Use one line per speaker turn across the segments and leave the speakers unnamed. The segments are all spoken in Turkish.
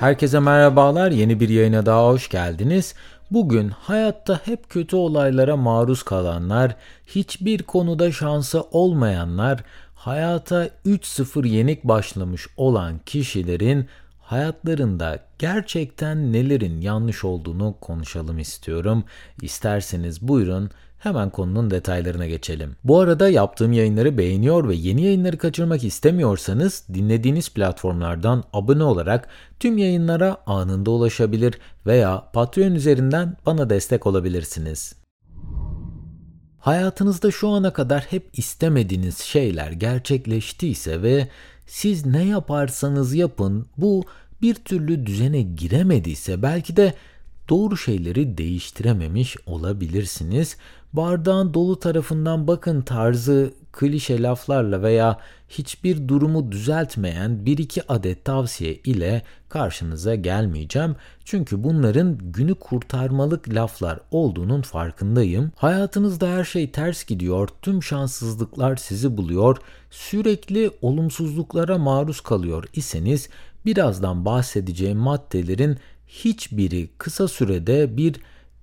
Herkese merhabalar. Yeni bir yayına daha hoş geldiniz. Bugün hayatta hep kötü olaylara maruz kalanlar, hiçbir konuda şansı olmayanlar, hayata 3-0 yenik başlamış olan kişilerin hayatlarında gerçekten nelerin yanlış olduğunu konuşalım istiyorum. İsterseniz buyurun Hemen konunun detaylarına geçelim. Bu arada yaptığım yayınları beğeniyor ve yeni yayınları kaçırmak istemiyorsanız dinlediğiniz platformlardan abone olarak tüm yayınlara anında ulaşabilir veya Patreon üzerinden bana destek olabilirsiniz. Hayatınızda şu ana kadar hep istemediğiniz şeyler gerçekleştiyse ve siz ne yaparsanız yapın bu bir türlü düzene giremediyse belki de doğru şeyleri değiştirememiş olabilirsiniz. Bardağın dolu tarafından bakın tarzı klişe laflarla veya hiçbir durumu düzeltmeyen bir iki adet tavsiye ile karşınıza gelmeyeceğim. Çünkü bunların günü kurtarmalık laflar olduğunun farkındayım. Hayatınızda her şey ters gidiyor, tüm şanssızlıklar sizi buluyor, sürekli olumsuzluklara maruz kalıyor iseniz birazdan bahsedeceğim maddelerin hiçbiri kısa sürede bir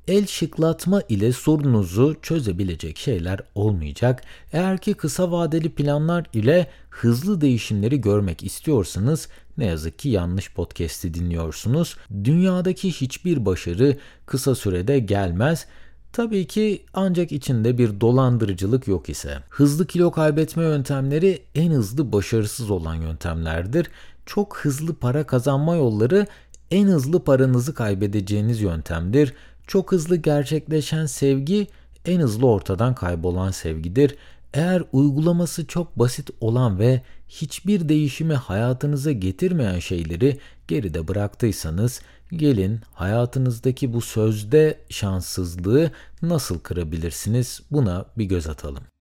el şıklatma ile sorununuzu çözebilecek şeyler olmayacak. Eğer ki kısa vadeli planlar ile hızlı değişimleri görmek istiyorsanız ne yazık ki yanlış podcast'i dinliyorsunuz. Dünyadaki hiçbir başarı kısa sürede gelmez. Tabii ki ancak içinde bir dolandırıcılık yok ise. Hızlı kilo kaybetme yöntemleri en hızlı başarısız olan yöntemlerdir. Çok hızlı para kazanma yolları en hızlı paranızı kaybedeceğiniz yöntemdir. Çok hızlı gerçekleşen sevgi en hızlı ortadan kaybolan sevgidir. Eğer uygulaması çok basit olan ve hiçbir değişimi hayatınıza getirmeyen şeyleri geride bıraktıysanız gelin hayatınızdaki bu sözde şanssızlığı nasıl kırabilirsiniz buna bir göz atalım.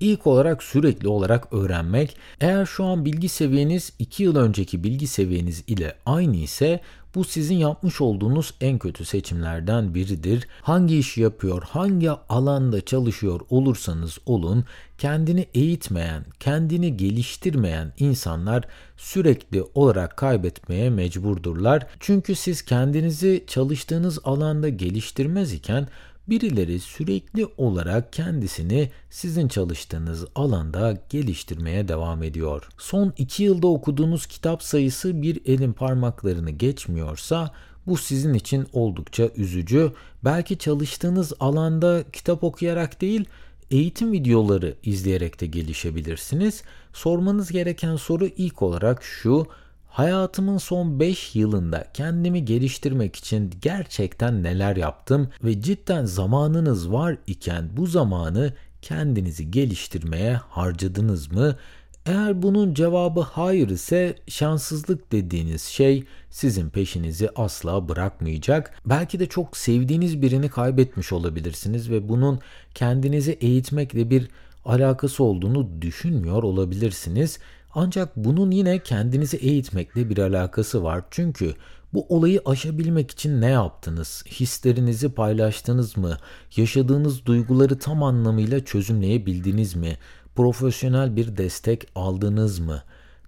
İlk olarak sürekli olarak öğrenmek. Eğer şu an bilgi seviyeniz 2 yıl önceki bilgi seviyeniz ile aynı ise bu sizin yapmış olduğunuz en kötü seçimlerden biridir. Hangi işi yapıyor, hangi alanda çalışıyor olursanız olun, kendini eğitmeyen, kendini geliştirmeyen insanlar sürekli olarak kaybetmeye mecburdurlar. Çünkü siz kendinizi çalıştığınız alanda geliştirmez iken birileri sürekli olarak kendisini sizin çalıştığınız alanda geliştirmeye devam ediyor. Son iki yılda okuduğunuz kitap sayısı bir elin parmaklarını geçmiyorsa bu sizin için oldukça üzücü. Belki çalıştığınız alanda kitap okuyarak değil, eğitim videoları izleyerek de gelişebilirsiniz. Sormanız gereken soru ilk olarak şu: Hayatımın son 5 yılında kendimi geliştirmek için gerçekten neler yaptım ve cidden zamanınız var iken bu zamanı kendinizi geliştirmeye harcadınız mı? Eğer bunun cevabı hayır ise şanssızlık dediğiniz şey sizin peşinizi asla bırakmayacak. Belki de çok sevdiğiniz birini kaybetmiş olabilirsiniz ve bunun kendinizi eğitmekle bir alakası olduğunu düşünmüyor olabilirsiniz. Ancak bunun yine kendinizi eğitmekle bir alakası var. Çünkü bu olayı aşabilmek için ne yaptınız? Hislerinizi paylaştınız mı? Yaşadığınız duyguları tam anlamıyla çözümleyebildiniz mi? Profesyonel bir destek aldınız mı?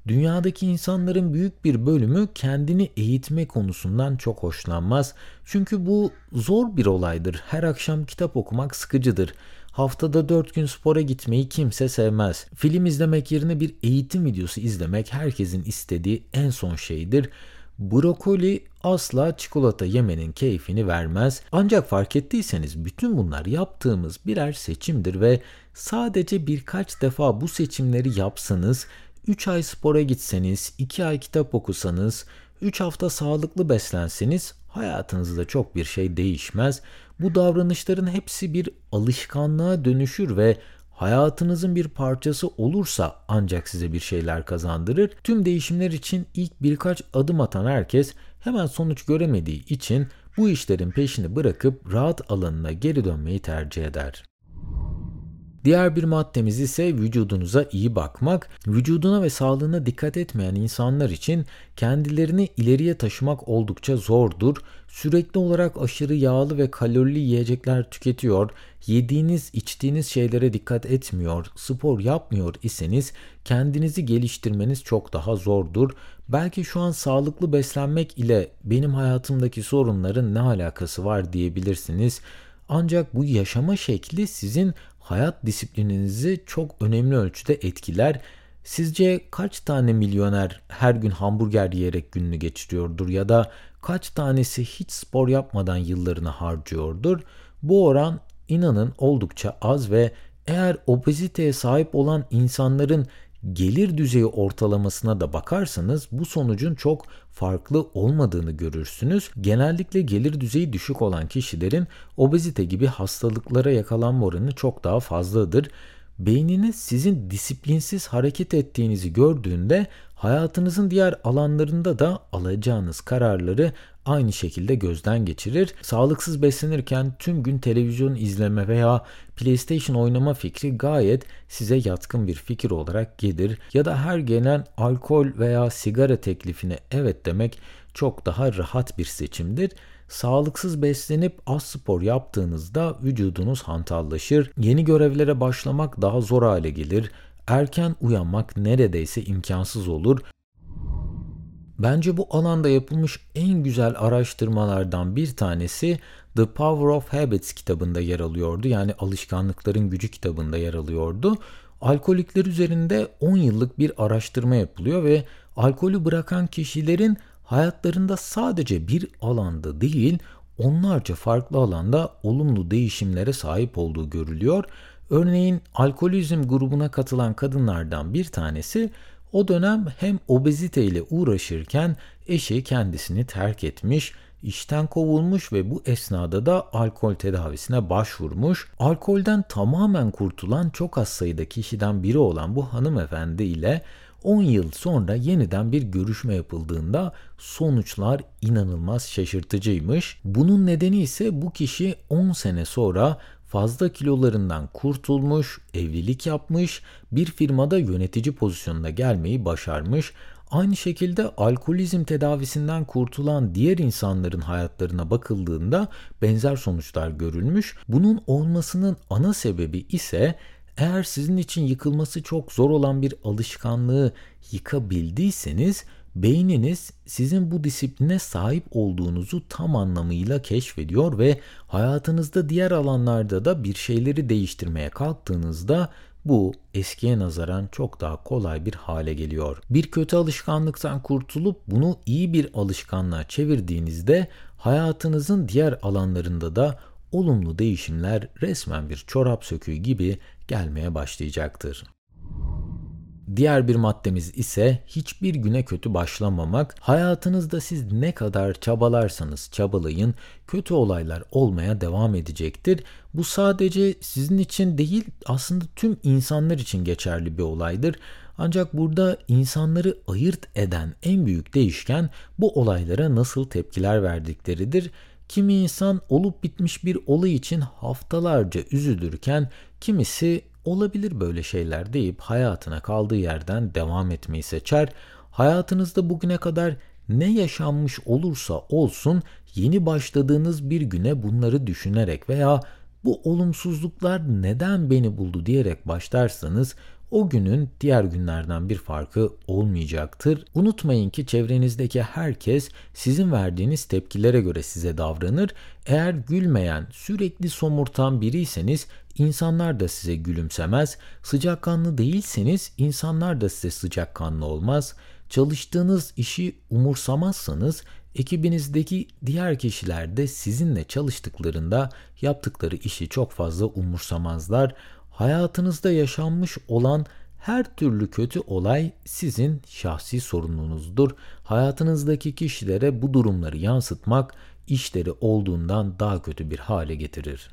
Dünyadaki insanların büyük bir bölümü kendini eğitme konusundan çok hoşlanmaz. Çünkü bu zor bir olaydır. Her akşam kitap okumak sıkıcıdır. Haftada 4 gün spora gitmeyi kimse sevmez. Film izlemek yerine bir eğitim videosu izlemek herkesin istediği en son şeydir. Brokoli asla çikolata yemenin keyfini vermez. Ancak fark ettiyseniz bütün bunlar yaptığımız birer seçimdir ve sadece birkaç defa bu seçimleri yapsanız 3 ay spora gitseniz, 2 ay kitap okusanız, 3 hafta sağlıklı beslenseniz hayatınızda çok bir şey değişmez. Bu davranışların hepsi bir alışkanlığa dönüşür ve hayatınızın bir parçası olursa ancak size bir şeyler kazandırır. Tüm değişimler için ilk birkaç adım atan herkes hemen sonuç göremediği için bu işlerin peşini bırakıp rahat alanına geri dönmeyi tercih eder. Diğer bir maddemiz ise vücudunuza iyi bakmak. Vücuduna ve sağlığına dikkat etmeyen insanlar için kendilerini ileriye taşımak oldukça zordur. Sürekli olarak aşırı yağlı ve kalorili yiyecekler tüketiyor, yediğiniz, içtiğiniz şeylere dikkat etmiyor, spor yapmıyor iseniz kendinizi geliştirmeniz çok daha zordur. Belki şu an sağlıklı beslenmek ile benim hayatımdaki sorunların ne alakası var diyebilirsiniz. Ancak bu yaşama şekli sizin hayat disiplininizi çok önemli ölçüde etkiler. Sizce kaç tane milyoner her gün hamburger yiyerek gününü geçiriyordur ya da kaç tanesi hiç spor yapmadan yıllarını harcıyordur? Bu oran inanın oldukça az ve eğer obeziteye sahip olan insanların gelir düzeyi ortalamasına da bakarsanız bu sonucun çok farklı olmadığını görürsünüz. Genellikle gelir düzeyi düşük olan kişilerin obezite gibi hastalıklara yakalanma oranı çok daha fazladır. Beyniniz sizin disiplinsiz hareket ettiğinizi gördüğünde hayatınızın diğer alanlarında da alacağınız kararları aynı şekilde gözden geçirir. Sağlıksız beslenirken tüm gün televizyon izleme veya PlayStation oynama fikri gayet size yatkın bir fikir olarak gelir ya da her gelen alkol veya sigara teklifine evet demek çok daha rahat bir seçimdir. Sağlıksız beslenip az spor yaptığınızda vücudunuz hantallaşır, yeni görevlere başlamak daha zor hale gelir, erken uyanmak neredeyse imkansız olur. Bence bu alanda yapılmış en güzel araştırmalardan bir tanesi The Power of Habits kitabında yer alıyordu. Yani alışkanlıkların gücü kitabında yer alıyordu. Alkolikler üzerinde 10 yıllık bir araştırma yapılıyor ve alkolü bırakan kişilerin hayatlarında sadece bir alanda değil, onlarca farklı alanda olumlu değişimlere sahip olduğu görülüyor. Örneğin alkolizm grubuna katılan kadınlardan bir tanesi o dönem hem obezite ile uğraşırken eşi kendisini terk etmiş, işten kovulmuş ve bu esnada da alkol tedavisine başvurmuş. Alkolden tamamen kurtulan çok az sayıda kişiden biri olan bu hanımefendi ile 10 yıl sonra yeniden bir görüşme yapıldığında sonuçlar inanılmaz şaşırtıcıymış. Bunun nedeni ise bu kişi 10 sene sonra fazla kilolarından kurtulmuş, evlilik yapmış, bir firmada yönetici pozisyonuna gelmeyi başarmış. Aynı şekilde alkolizm tedavisinden kurtulan diğer insanların hayatlarına bakıldığında benzer sonuçlar görülmüş. Bunun olmasının ana sebebi ise eğer sizin için yıkılması çok zor olan bir alışkanlığı yıkabildiyseniz beyniniz sizin bu disipline sahip olduğunuzu tam anlamıyla keşfediyor ve hayatınızda diğer alanlarda da bir şeyleri değiştirmeye kalktığınızda bu eskiye nazaran çok daha kolay bir hale geliyor. Bir kötü alışkanlıktan kurtulup bunu iyi bir alışkanlığa çevirdiğinizde hayatınızın diğer alanlarında da olumlu değişimler resmen bir çorap söküğü gibi gelmeye başlayacaktır. Diğer bir maddemiz ise hiçbir güne kötü başlamamak. Hayatınızda siz ne kadar çabalarsanız çabalayın kötü olaylar olmaya devam edecektir. Bu sadece sizin için değil aslında tüm insanlar için geçerli bir olaydır. Ancak burada insanları ayırt eden en büyük değişken bu olaylara nasıl tepkiler verdikleridir. Kimi insan olup bitmiş bir olay için haftalarca üzülürken kimisi olabilir böyle şeyler deyip hayatına kaldığı yerden devam etmeyi seçer. Hayatınızda bugüne kadar ne yaşanmış olursa olsun yeni başladığınız bir güne bunları düşünerek veya bu olumsuzluklar neden beni buldu diyerek başlarsanız o günün diğer günlerden bir farkı olmayacaktır. Unutmayın ki çevrenizdeki herkes sizin verdiğiniz tepkilere göre size davranır. Eğer gülmeyen, sürekli somurtan biriyseniz insanlar da size gülümsemez. Sıcakkanlı değilseniz insanlar da size sıcakkanlı olmaz. Çalıştığınız işi umursamazsanız ekibinizdeki diğer kişiler de sizinle çalıştıklarında yaptıkları işi çok fazla umursamazlar hayatınızda yaşanmış olan her türlü kötü olay sizin şahsi sorununuzdur. Hayatınızdaki kişilere bu durumları yansıtmak işleri olduğundan daha kötü bir hale getirir.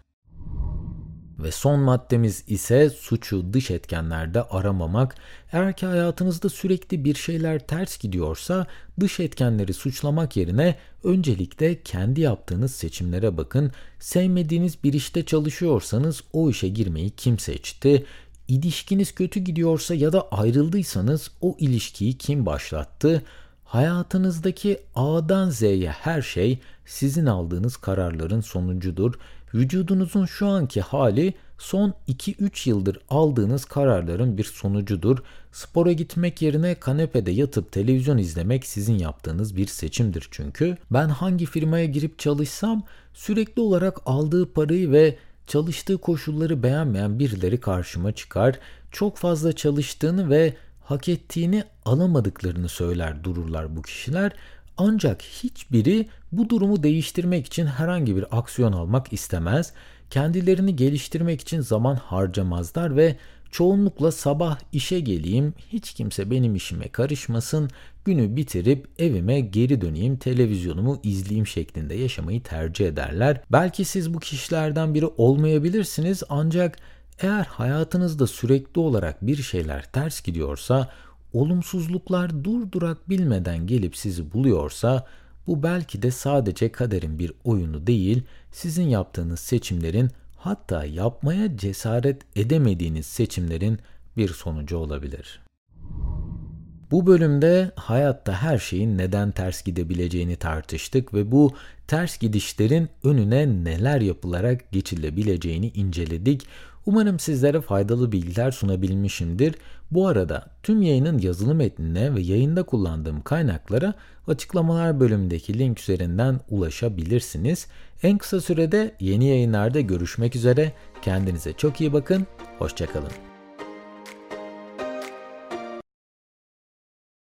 Ve son maddemiz ise suçu dış etkenlerde aramamak. Eğer ki hayatınızda sürekli bir şeyler ters gidiyorsa dış etkenleri suçlamak yerine öncelikle kendi yaptığınız seçimlere bakın. Sevmediğiniz bir işte çalışıyorsanız o işe girmeyi kim seçti? İlişkiniz kötü gidiyorsa ya da ayrıldıysanız o ilişkiyi kim başlattı? Hayatınızdaki A'dan Z'ye her şey sizin aldığınız kararların sonucudur. Vücudunuzun şu anki hali son 2-3 yıldır aldığınız kararların bir sonucudur. Spora gitmek yerine kanepede yatıp televizyon izlemek sizin yaptığınız bir seçimdir çünkü. Ben hangi firmaya girip çalışsam sürekli olarak aldığı parayı ve çalıştığı koşulları beğenmeyen birileri karşıma çıkar. Çok fazla çalıştığını ve hak ettiğini alamadıklarını söyler dururlar bu kişiler. Ancak hiçbiri bu durumu değiştirmek için herhangi bir aksiyon almak istemez. Kendilerini geliştirmek için zaman harcamazlar ve çoğunlukla sabah işe geleyim, hiç kimse benim işime karışmasın, günü bitirip evime geri döneyim, televizyonumu izleyeyim şeklinde yaşamayı tercih ederler. Belki siz bu kişilerden biri olmayabilirsiniz ancak eğer hayatınızda sürekli olarak bir şeyler ters gidiyorsa, olumsuzluklar durdurak bilmeden gelip sizi buluyorsa, bu belki de sadece kaderin bir oyunu değil, sizin yaptığınız seçimlerin hatta yapmaya cesaret edemediğiniz seçimlerin bir sonucu olabilir. Bu bölümde hayatta her şeyin neden ters gidebileceğini tartıştık ve bu ters gidişlerin önüne neler yapılarak geçilebileceğini inceledik. Umarım sizlere faydalı bilgiler sunabilmişimdir. Bu arada tüm yayının yazılı metnine ve yayında kullandığım kaynaklara açıklamalar bölümündeki link üzerinden ulaşabilirsiniz. En kısa sürede yeni yayınlarda görüşmek üzere. Kendinize çok iyi bakın. Hoşçakalın.